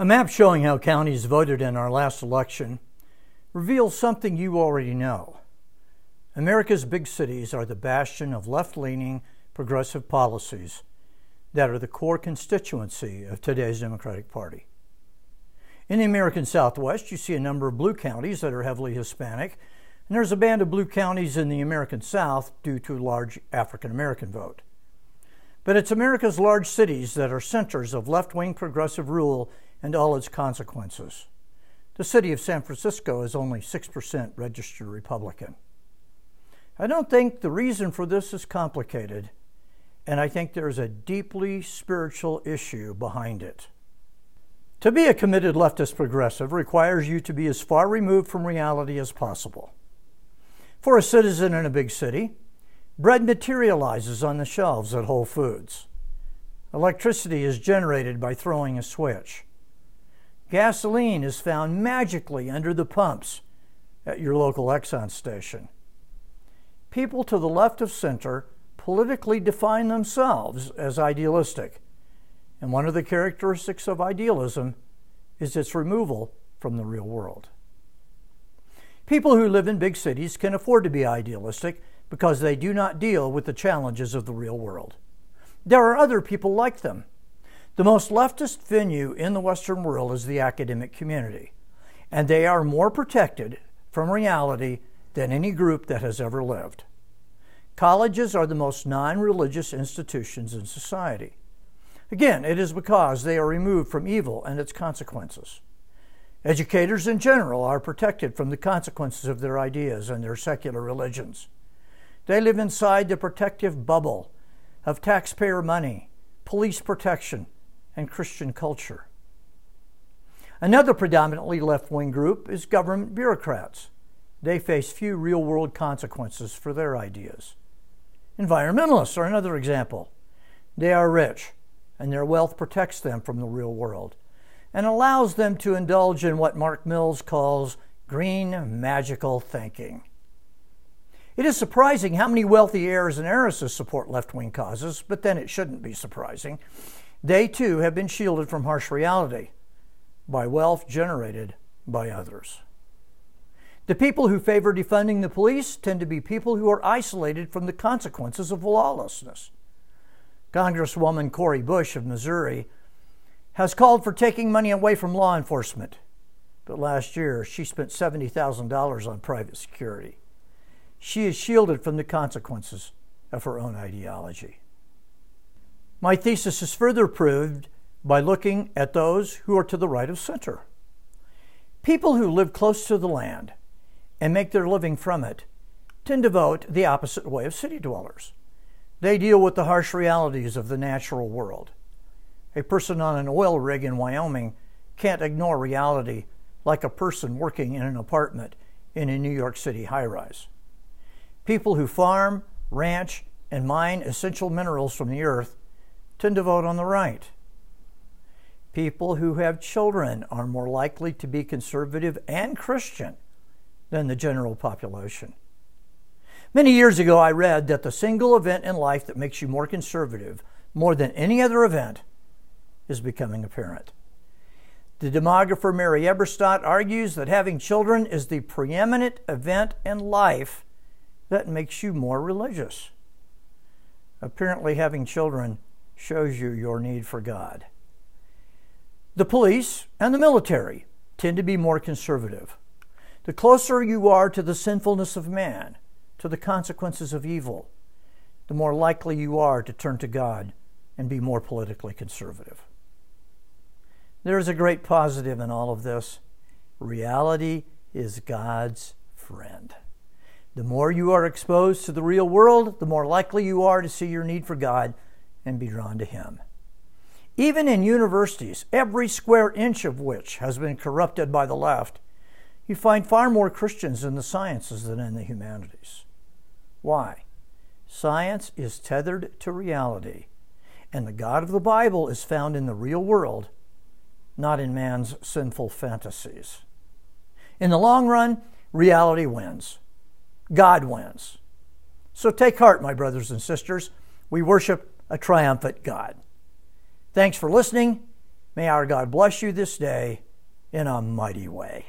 A map showing how counties voted in our last election reveals something you already know. America's big cities are the bastion of left leaning progressive policies that are the core constituency of today's Democratic Party. In the American Southwest, you see a number of blue counties that are heavily Hispanic, and there's a band of blue counties in the American South due to a large African American vote. But it's America's large cities that are centers of left wing progressive rule and all its consequences. The city of San Francisco is only 6% registered Republican. I don't think the reason for this is complicated, and I think there's a deeply spiritual issue behind it. To be a committed leftist progressive requires you to be as far removed from reality as possible. For a citizen in a big city, bread materializes on the shelves at Whole Foods. Electricity is generated by throwing a switch. Gasoline is found magically under the pumps at your local Exxon station. People to the left of center politically define themselves as idealistic, and one of the characteristics of idealism is its removal from the real world. People who live in big cities can afford to be idealistic because they do not deal with the challenges of the real world. There are other people like them the most leftist venue in the Western world is the academic community, and they are more protected from reality than any group that has ever lived. Colleges are the most non religious institutions in society. Again, it is because they are removed from evil and its consequences. Educators in general are protected from the consequences of their ideas and their secular religions. They live inside the protective bubble of taxpayer money, police protection, and Christian culture. Another predominantly left wing group is government bureaucrats. They face few real world consequences for their ideas. Environmentalists are another example. They are rich, and their wealth protects them from the real world and allows them to indulge in what Mark Mills calls green magical thinking. It is surprising how many wealthy heirs and heiresses support left wing causes, but then it shouldn't be surprising. They too have been shielded from harsh reality by wealth generated by others. The people who favor defunding the police tend to be people who are isolated from the consequences of lawlessness. Congresswoman Cori Bush of Missouri has called for taking money away from law enforcement, but last year she spent $70,000 on private security. She is shielded from the consequences of her own ideology. My thesis is further proved by looking at those who are to the right of center. People who live close to the land and make their living from it tend to vote the opposite way of city dwellers. They deal with the harsh realities of the natural world. A person on an oil rig in Wyoming can't ignore reality like a person working in an apartment in a New York City high rise. People who farm, ranch, and mine essential minerals from the earth tend to vote on the right. People who have children are more likely to be conservative and Christian than the general population. Many years ago, I read that the single event in life that makes you more conservative, more than any other event, is becoming a parent. The demographer Mary Eberstadt argues that having children is the preeminent event in life that makes you more religious. Apparently, having children shows you your need for God. The police and the military tend to be more conservative. The closer you are to the sinfulness of man, to the consequences of evil, the more likely you are to turn to God and be more politically conservative. There is a great positive in all of this. Reality is God's friend. The more you are exposed to the real world, the more likely you are to see your need for God and be drawn to Him. Even in universities, every square inch of which has been corrupted by the left, you find far more Christians in the sciences than in the humanities. Why? Science is tethered to reality, and the God of the Bible is found in the real world, not in man's sinful fantasies. In the long run, reality wins. God wins. So take heart, my brothers and sisters. We worship a triumphant God. Thanks for listening, May our God bless you this day in a mighty way.